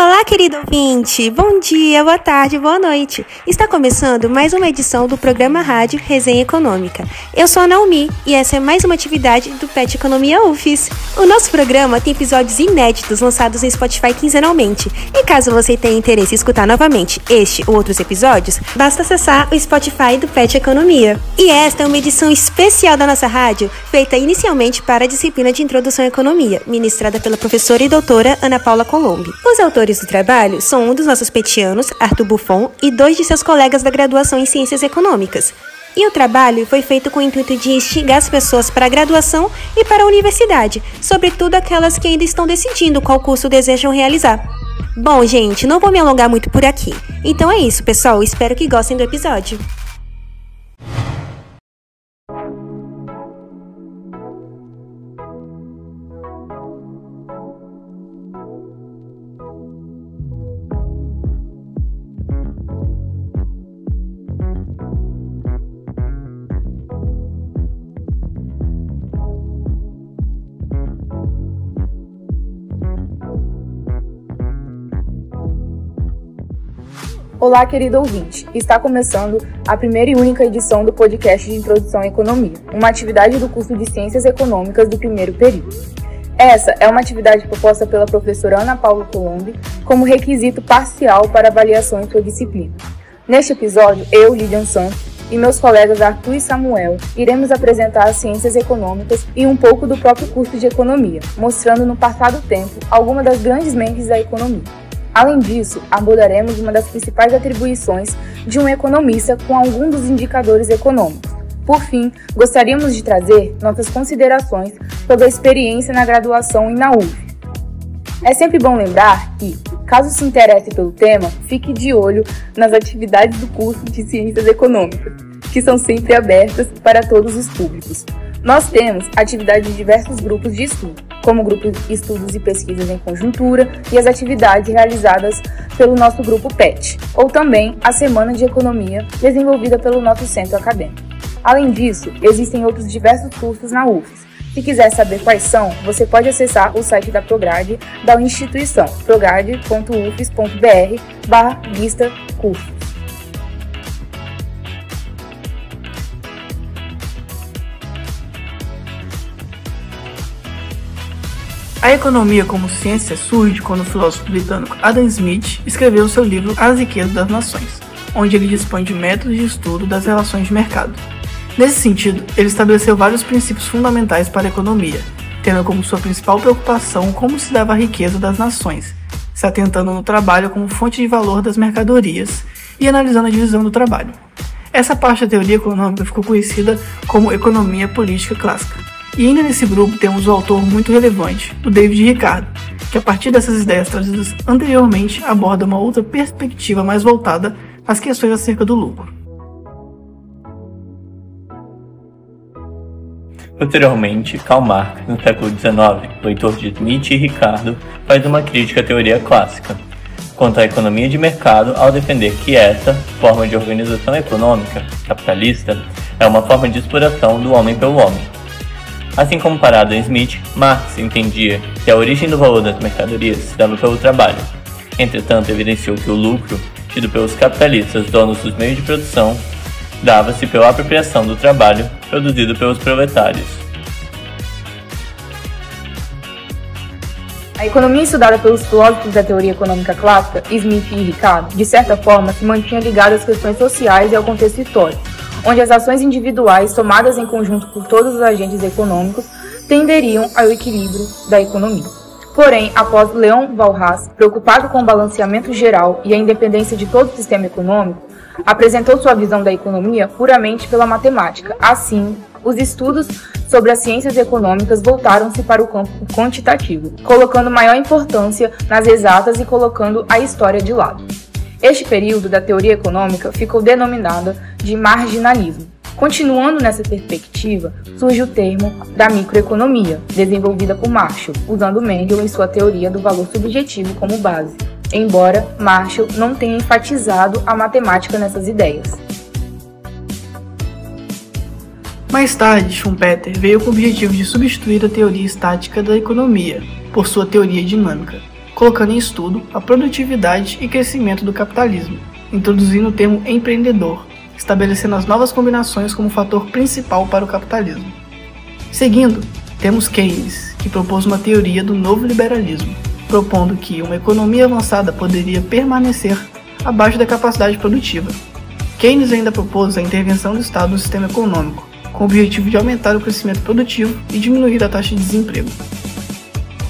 Uh, Olá, querido ouvinte! Bom dia, boa tarde, boa noite! Está começando mais uma edição do programa Rádio Resenha Econômica. Eu sou a Naomi e essa é mais uma atividade do PET Economia UFES. O nosso programa tem episódios inéditos lançados no Spotify quinzenalmente. E caso você tenha interesse em escutar novamente este ou outros episódios, basta acessar o Spotify do PET Economia. E esta é uma edição especial da nossa rádio, feita inicialmente para a disciplina de Introdução à Economia, ministrada pela professora e doutora Ana Paula Colombi. Os autores do trabalho são um dos nossos petianos, Arthur Buffon, e dois de seus colegas da graduação em Ciências Econômicas. E o trabalho foi feito com o intuito de instigar as pessoas para a graduação e para a universidade, sobretudo aquelas que ainda estão decidindo qual curso desejam realizar. Bom, gente, não vou me alongar muito por aqui. Então é isso, pessoal. Espero que gostem do episódio. Olá, querido ouvinte. Está começando a primeira e única edição do podcast de Introdução à Economia, uma atividade do curso de Ciências Econômicas do primeiro período. Essa é uma atividade proposta pela professora Ana Paula Colombi como requisito parcial para avaliação em sua disciplina. Neste episódio, eu, Lilian Santos, e meus colegas Arthur e Samuel iremos apresentar as ciências econômicas e um pouco do próprio curso de economia, mostrando no passado tempo algumas das grandes mentes da economia. Além disso, abordaremos uma das principais atribuições de um economista com algum dos indicadores econômicos. Por fim, gostaríamos de trazer nossas considerações sobre a experiência na graduação e na UF. É sempre bom lembrar que, caso se interesse pelo tema, fique de olho nas atividades do curso de Ciências Econômicas, que são sempre abertas para todos os públicos. Nós temos atividades de diversos grupos de estudo, como o grupo Estudos e Pesquisas em Conjuntura e as atividades realizadas pelo nosso grupo PET, ou também a Semana de Economia, desenvolvida pelo nosso centro acadêmico. Além disso, existem outros diversos cursos na UFES. Se quiser saber quais são, você pode acessar o site da Prograde da instituição, prograde.ufes.br barra lista cursos. A economia como ciência surge quando o filósofo britânico Adam Smith escreveu seu livro As Riquezas das Nações, onde ele dispõe de métodos de estudo das relações de mercado. Nesse sentido, ele estabeleceu vários princípios fundamentais para a economia, tendo como sua principal preocupação como se dava a riqueza das nações, se atentando no trabalho como fonte de valor das mercadorias e analisando a divisão do trabalho. Essa parte da teoria econômica ficou conhecida como economia política clássica. E ainda nesse grupo temos um autor muito relevante, o David Ricardo, que a partir dessas ideias trazidas anteriormente aborda uma outra perspectiva mais voltada às questões acerca do lucro. Posteriormente, Karl Marx, no século XIX, leitor de Smith e Ricardo, faz uma crítica à teoria clássica, quanto à economia de mercado ao defender que essa forma de organização econômica, capitalista, é uma forma de exploração do homem pelo homem, Assim como para Adam Smith, Marx entendia que a origem do valor das mercadorias se dava pelo trabalho. Entretanto, evidenciou que o lucro, tido pelos capitalistas donos dos meios de produção, dava-se pela apropriação do trabalho produzido pelos proletários. A economia estudada pelos filósofos da teoria econômica clássica, Smith e Ricardo, de certa forma se mantinha ligada às questões sociais e ao contexto histórico onde as ações individuais tomadas em conjunto por todos os agentes econômicos tenderiam ao equilíbrio da economia. Porém, após Leon Walras, preocupado com o balanceamento geral e a independência de todo o sistema econômico, apresentou sua visão da economia puramente pela matemática. Assim, os estudos sobre as ciências econômicas voltaram-se para o campo quantitativo, colocando maior importância nas exatas e colocando a história de lado. Este período da teoria econômica ficou denominada de marginalismo. Continuando nessa perspectiva, surge o termo da microeconomia, desenvolvida por Marshall, usando Mendel em sua teoria do valor subjetivo como base, embora Marshall não tenha enfatizado a matemática nessas ideias. Mais tarde, Schumpeter veio com o objetivo de substituir a teoria estática da economia por sua teoria dinâmica, colocando em estudo a produtividade e crescimento do capitalismo, introduzindo o termo empreendedor, estabelecendo as novas combinações como fator principal para o capitalismo. Seguindo, temos Keynes, que propôs uma teoria do novo liberalismo, propondo que uma economia avançada poderia permanecer abaixo da capacidade produtiva. Keynes ainda propôs a intervenção do Estado no sistema econômico, com o objetivo de aumentar o crescimento produtivo e diminuir a taxa de desemprego.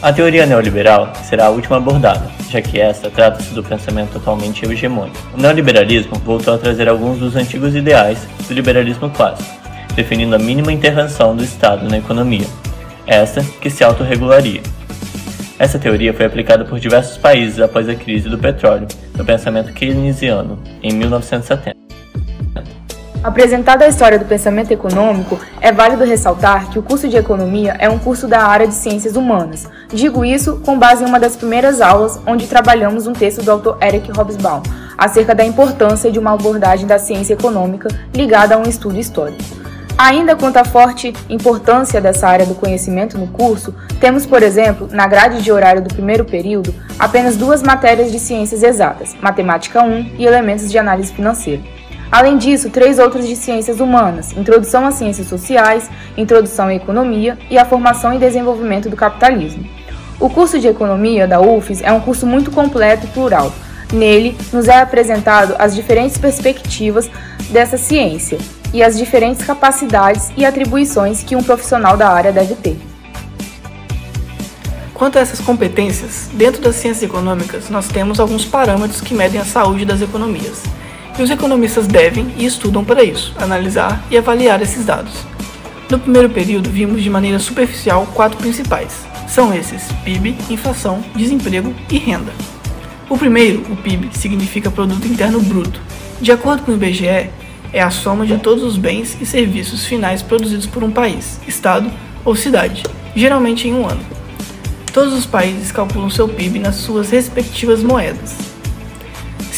A teoria neoliberal será a última abordada, já que esta trata-se do pensamento atualmente hegemônico. O neoliberalismo voltou a trazer alguns dos antigos ideais do liberalismo clássico, definindo a mínima intervenção do Estado na economia, esta que se autorregularia. Essa teoria foi aplicada por diversos países após a crise do petróleo, no pensamento keynesiano, em 1970. Apresentada a história do pensamento econômico, é válido ressaltar que o curso de Economia é um curso da área de Ciências Humanas. Digo isso com base em uma das primeiras aulas, onde trabalhamos um texto do autor Eric Hobsbawm, acerca da importância de uma abordagem da ciência econômica ligada a um estudo histórico. Ainda quanto à forte importância dessa área do conhecimento no curso, temos, por exemplo, na grade de horário do primeiro período, apenas duas matérias de ciências exatas, Matemática 1 e Elementos de Análise Financeira. Além disso, três outras de ciências humanas: Introdução às Ciências Sociais, Introdução à Economia e a Formação e Desenvolvimento do Capitalismo. O curso de Economia da UFES é um curso muito completo e plural. Nele, nos é apresentado as diferentes perspectivas dessa ciência e as diferentes capacidades e atribuições que um profissional da área deve ter. Quanto a essas competências, dentro das ciências econômicas, nós temos alguns parâmetros que medem a saúde das economias. Os economistas devem e estudam para isso, analisar e avaliar esses dados. No primeiro período, vimos de maneira superficial quatro principais. São esses: PIB, inflação, desemprego e renda. O primeiro, o PIB, significa Produto Interno Bruto. De acordo com o IBGE, é a soma de todos os bens e serviços finais produzidos por um país, estado ou cidade, geralmente em um ano. Todos os países calculam seu PIB nas suas respectivas moedas.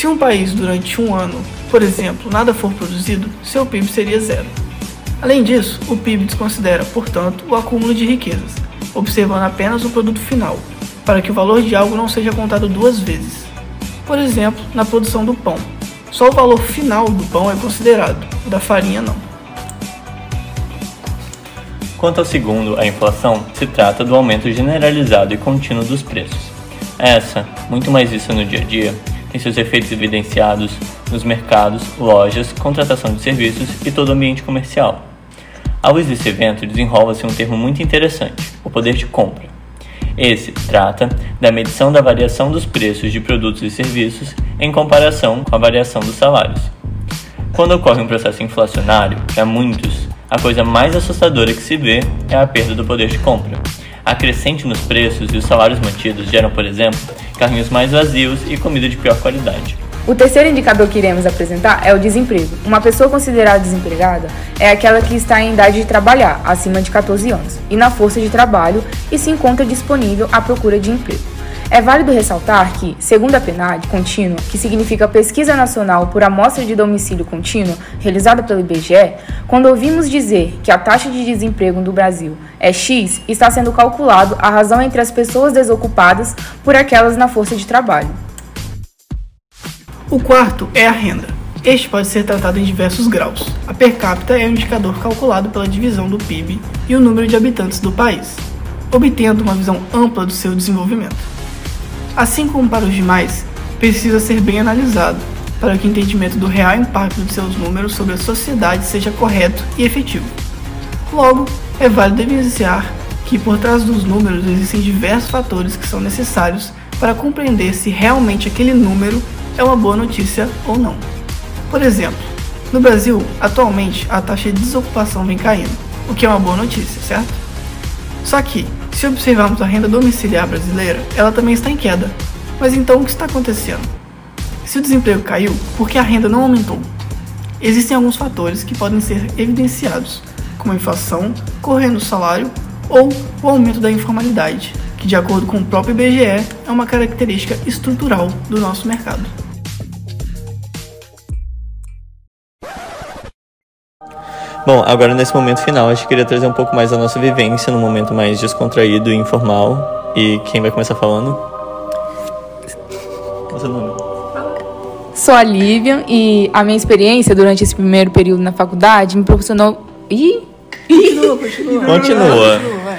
Se um país durante um ano, por exemplo, nada for produzido, seu PIB seria zero. Além disso, o PIB desconsidera, portanto, o acúmulo de riquezas, observando apenas o produto final, para que o valor de algo não seja contado duas vezes. Por exemplo, na produção do pão, só o valor final do pão é considerado, o da farinha não. Quanto ao segundo, a inflação, se trata do aumento generalizado e contínuo dos preços. Essa, muito mais vista no dia a dia, tem seus efeitos evidenciados nos mercados, lojas, contratação de serviços e todo o ambiente comercial. Ao luz desse evento, desenrola-se um termo muito interessante, o poder de compra. Esse trata da medição da variação dos preços de produtos e serviços em comparação com a variação dos salários. Quando ocorre um processo inflacionário, para muitos, a coisa mais assustadora que se vê é a perda do poder de compra. A crescente nos preços e os salários mantidos geram, por exemplo, carrinhos mais vazios e comida de pior qualidade. O terceiro indicador que iremos apresentar é o desemprego. Uma pessoa considerada desempregada é aquela que está em idade de trabalhar, acima de 14 anos, e na força de trabalho e se encontra disponível à procura de emprego. É válido ressaltar que, segundo a PNAD contínua, que significa Pesquisa Nacional por Amostra de Domicílio Contínuo, realizada pelo IBGE, quando ouvimos dizer que a taxa de desemprego no Brasil é X, está sendo calculado a razão entre as pessoas desocupadas por aquelas na força de trabalho. O quarto é a renda. Este pode ser tratado em diversos graus. A per capita é um indicador calculado pela divisão do PIB e o número de habitantes do país, obtendo uma visão ampla do seu desenvolvimento. Assim como para os demais, precisa ser bem analisado para que o entendimento do real impacto de seus números sobre a sociedade seja correto e efetivo. Logo, é válido evidenciar que por trás dos números existem diversos fatores que são necessários para compreender se realmente aquele número é uma boa notícia ou não. Por exemplo, no Brasil, atualmente a taxa de desocupação vem caindo, o que é uma boa notícia, certo? Só que, se observarmos a renda domiciliar brasileira, ela também está em queda. Mas então o que está acontecendo? Se o desemprego caiu, por que a renda não aumentou? Existem alguns fatores que podem ser evidenciados, como a inflação, correndo o salário ou o aumento da informalidade, que, de acordo com o próprio IBGE, é uma característica estrutural do nosso mercado. Bom, agora nesse momento final, a gente queria trazer um pouco mais da nossa vivência, num momento mais descontraído e informal. E quem vai começar falando? Qual é o seu nome? Sou a Lívia e a minha experiência durante esse primeiro período na faculdade me proporcionou. Ih! Continua, continua. Continua. vai.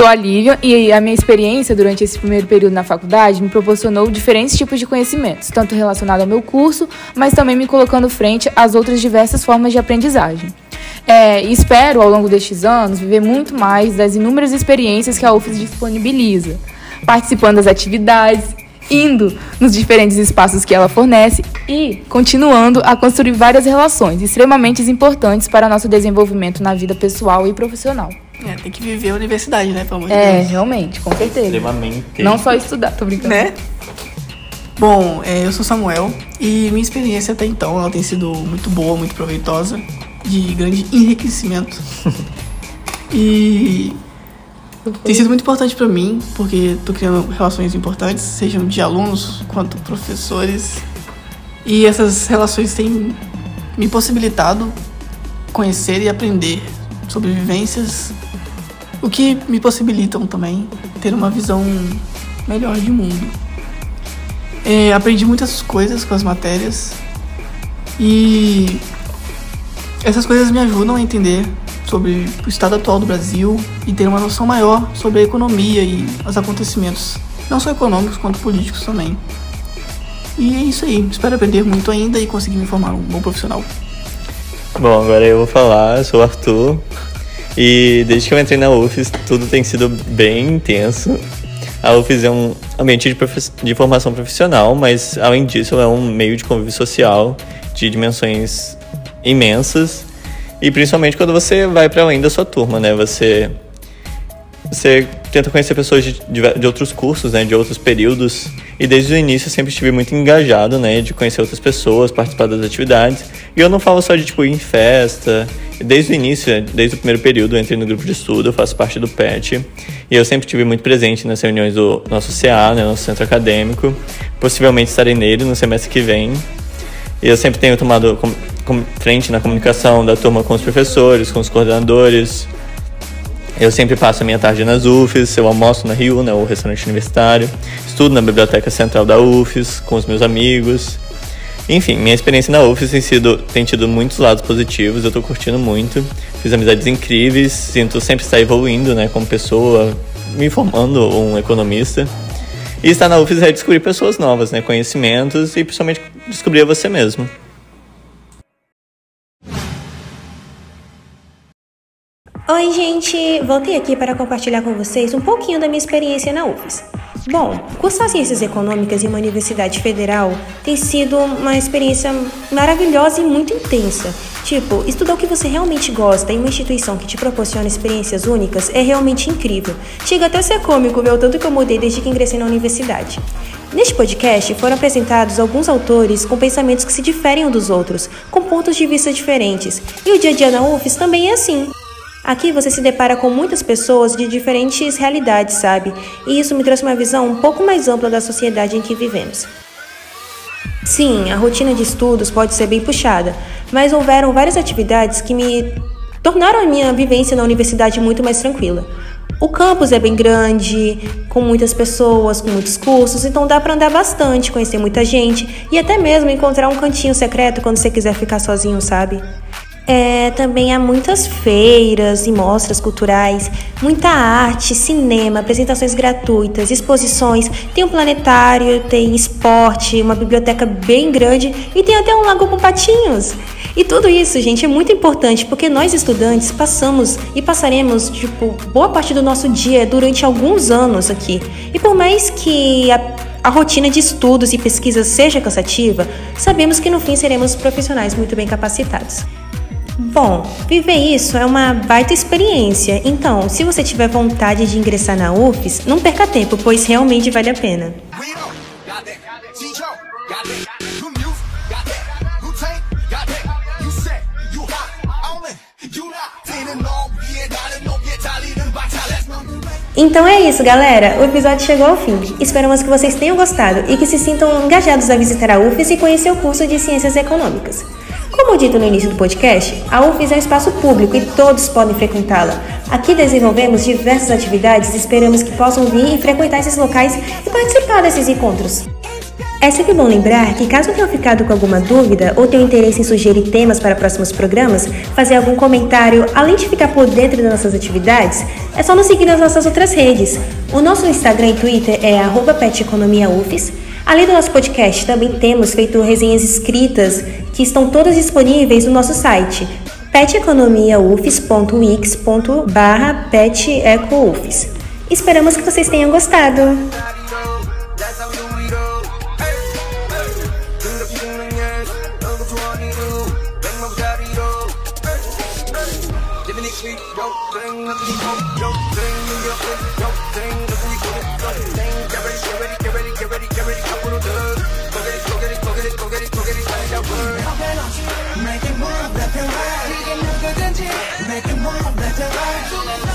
Sou a Lívia e a minha experiência durante esse primeiro período na faculdade me proporcionou diferentes tipos de conhecimentos, tanto relacionado ao meu curso, mas também me colocando frente às outras diversas formas de aprendizagem. É, espero, ao longo destes anos, viver muito mais das inúmeras experiências que a UFES disponibiliza, participando das atividades, indo nos diferentes espaços que ela fornece e continuando a construir várias relações extremamente importantes para nosso desenvolvimento na vida pessoal e profissional. É, tem que viver a universidade, né? Pelo amor de É, Deus. realmente, com certeza. Extremamente. Não só estudar, tô brincando. Né? Bom, é, eu sou Samuel e minha experiência até então ela tem sido muito boa, muito proveitosa, de grande enriquecimento. e tem sido muito importante pra mim, porque tô criando relações importantes, sejam de alunos quanto professores. E essas relações têm me possibilitado conhecer e aprender sobre vivências, o que me possibilitam também ter uma visão melhor de mundo. É, aprendi muitas coisas com as matérias e essas coisas me ajudam a entender sobre o estado atual do Brasil e ter uma noção maior sobre a economia e os acontecimentos, não só econômicos quanto políticos também. E é isso aí, espero aprender muito ainda e conseguir me formar um bom profissional. Bom, agora eu vou falar, eu sou o Arthur. E desde que eu entrei na UFES, tudo tem sido bem intenso. A UFES é um ambiente de, de formação profissional, mas além disso, é um meio de convívio social de dimensões imensas. E principalmente quando você vai para além da sua turma, né? Você você tenta conhecer pessoas de, de, outros cursos, né, de outros períodos. E desde o início eu sempre estive muito engajado, né, de conhecer outras pessoas, participar das atividades. E eu não falo só de tipo ir em festa. Desde o início, desde o primeiro período, eu entrei no grupo de estudo, eu faço parte do PET. E eu sempre estive muito presente nas reuniões do nosso CA, né, nosso centro acadêmico. Possivelmente estarei nele no semestre que vem. E eu sempre tenho tomado frente na comunicação da turma com os professores, com os coordenadores. Eu sempre passo a minha tarde nas UFES, eu almoço na Rio, né, o restaurante universitário, estudo na biblioteca central da UFES com os meus amigos. Enfim, minha experiência na UFES tem, sido, tem tido muitos lados positivos, eu tô curtindo muito, fiz amizades incríveis, sinto sempre estar evoluindo, né, como pessoa, me formando um economista. E estar na UFES é descobrir pessoas novas, né, conhecimentos e principalmente descobrir você mesmo. Oi, gente! Voltei aqui para compartilhar com vocês um pouquinho da minha experiência na UFES. Bom, cursar Ciências Econômicas em uma universidade federal tem sido uma experiência maravilhosa e muito intensa. Tipo, estudar o que você realmente gosta em uma instituição que te proporciona experiências únicas é realmente incrível. Chega até a ser cômico ver o tanto que eu mudei desde que ingressei na universidade. Neste podcast foram apresentados alguns autores com pensamentos que se diferem um dos outros, com pontos de vista diferentes. E o dia a dia na UFES também é assim. Aqui você se depara com muitas pessoas de diferentes realidades, sabe? E isso me trouxe uma visão um pouco mais ampla da sociedade em que vivemos. Sim, a rotina de estudos pode ser bem puxada, mas houveram várias atividades que me tornaram a minha vivência na universidade muito mais tranquila. O campus é bem grande, com muitas pessoas, com muitos cursos, então dá para andar bastante, conhecer muita gente e até mesmo encontrar um cantinho secreto quando você quiser ficar sozinho, sabe? É, também há muitas feiras e mostras culturais, muita arte, cinema, apresentações gratuitas, exposições. Tem um planetário, tem esporte, uma biblioteca bem grande e tem até um lago com patinhos. E tudo isso, gente, é muito importante porque nós estudantes passamos e passaremos, tipo, boa parte do nosso dia durante alguns anos aqui. E por mais que a a rotina de estudos e pesquisas seja cansativa, sabemos que no fim seremos profissionais muito bem capacitados. Bom, viver isso é uma baita experiência, então, se você tiver vontade de ingressar na UFES, não perca tempo, pois realmente vale a pena. Então é isso, galera. O episódio chegou ao fim. Esperamos que vocês tenham gostado e que se sintam engajados a visitar a UFES e conhecer o curso de Ciências Econômicas. Como dito no início do podcast, a UFES é um espaço público e todos podem frequentá-la, Aqui desenvolvemos diversas atividades e esperamos que possam vir e frequentar esses locais e participar desses encontros. É sempre bom lembrar que, caso tenham ficado com alguma dúvida ou tenham interesse em sugerir temas para próximos programas, fazer algum comentário, além de ficar por dentro das nossas atividades, é só nos seguir nas nossas outras redes. O nosso Instagram e Twitter é peteconomiaufes. Além do nosso podcast, também temos feito resenhas escritas que estão todas disponíveis no nosso site peteconomiaufes.wix.barra petecoufes. Esperamos que vocês tenham gostado! sweet, dope thing, nothing cold, dope thing, New York, dope thing, nothing cold, dope. Get ready, get ready, get ready, get ready, get ready, couple of dollars. Go get it, go get it, go get it, go get it, go get it, find out word. Make it move, left and right. make it move, left and right.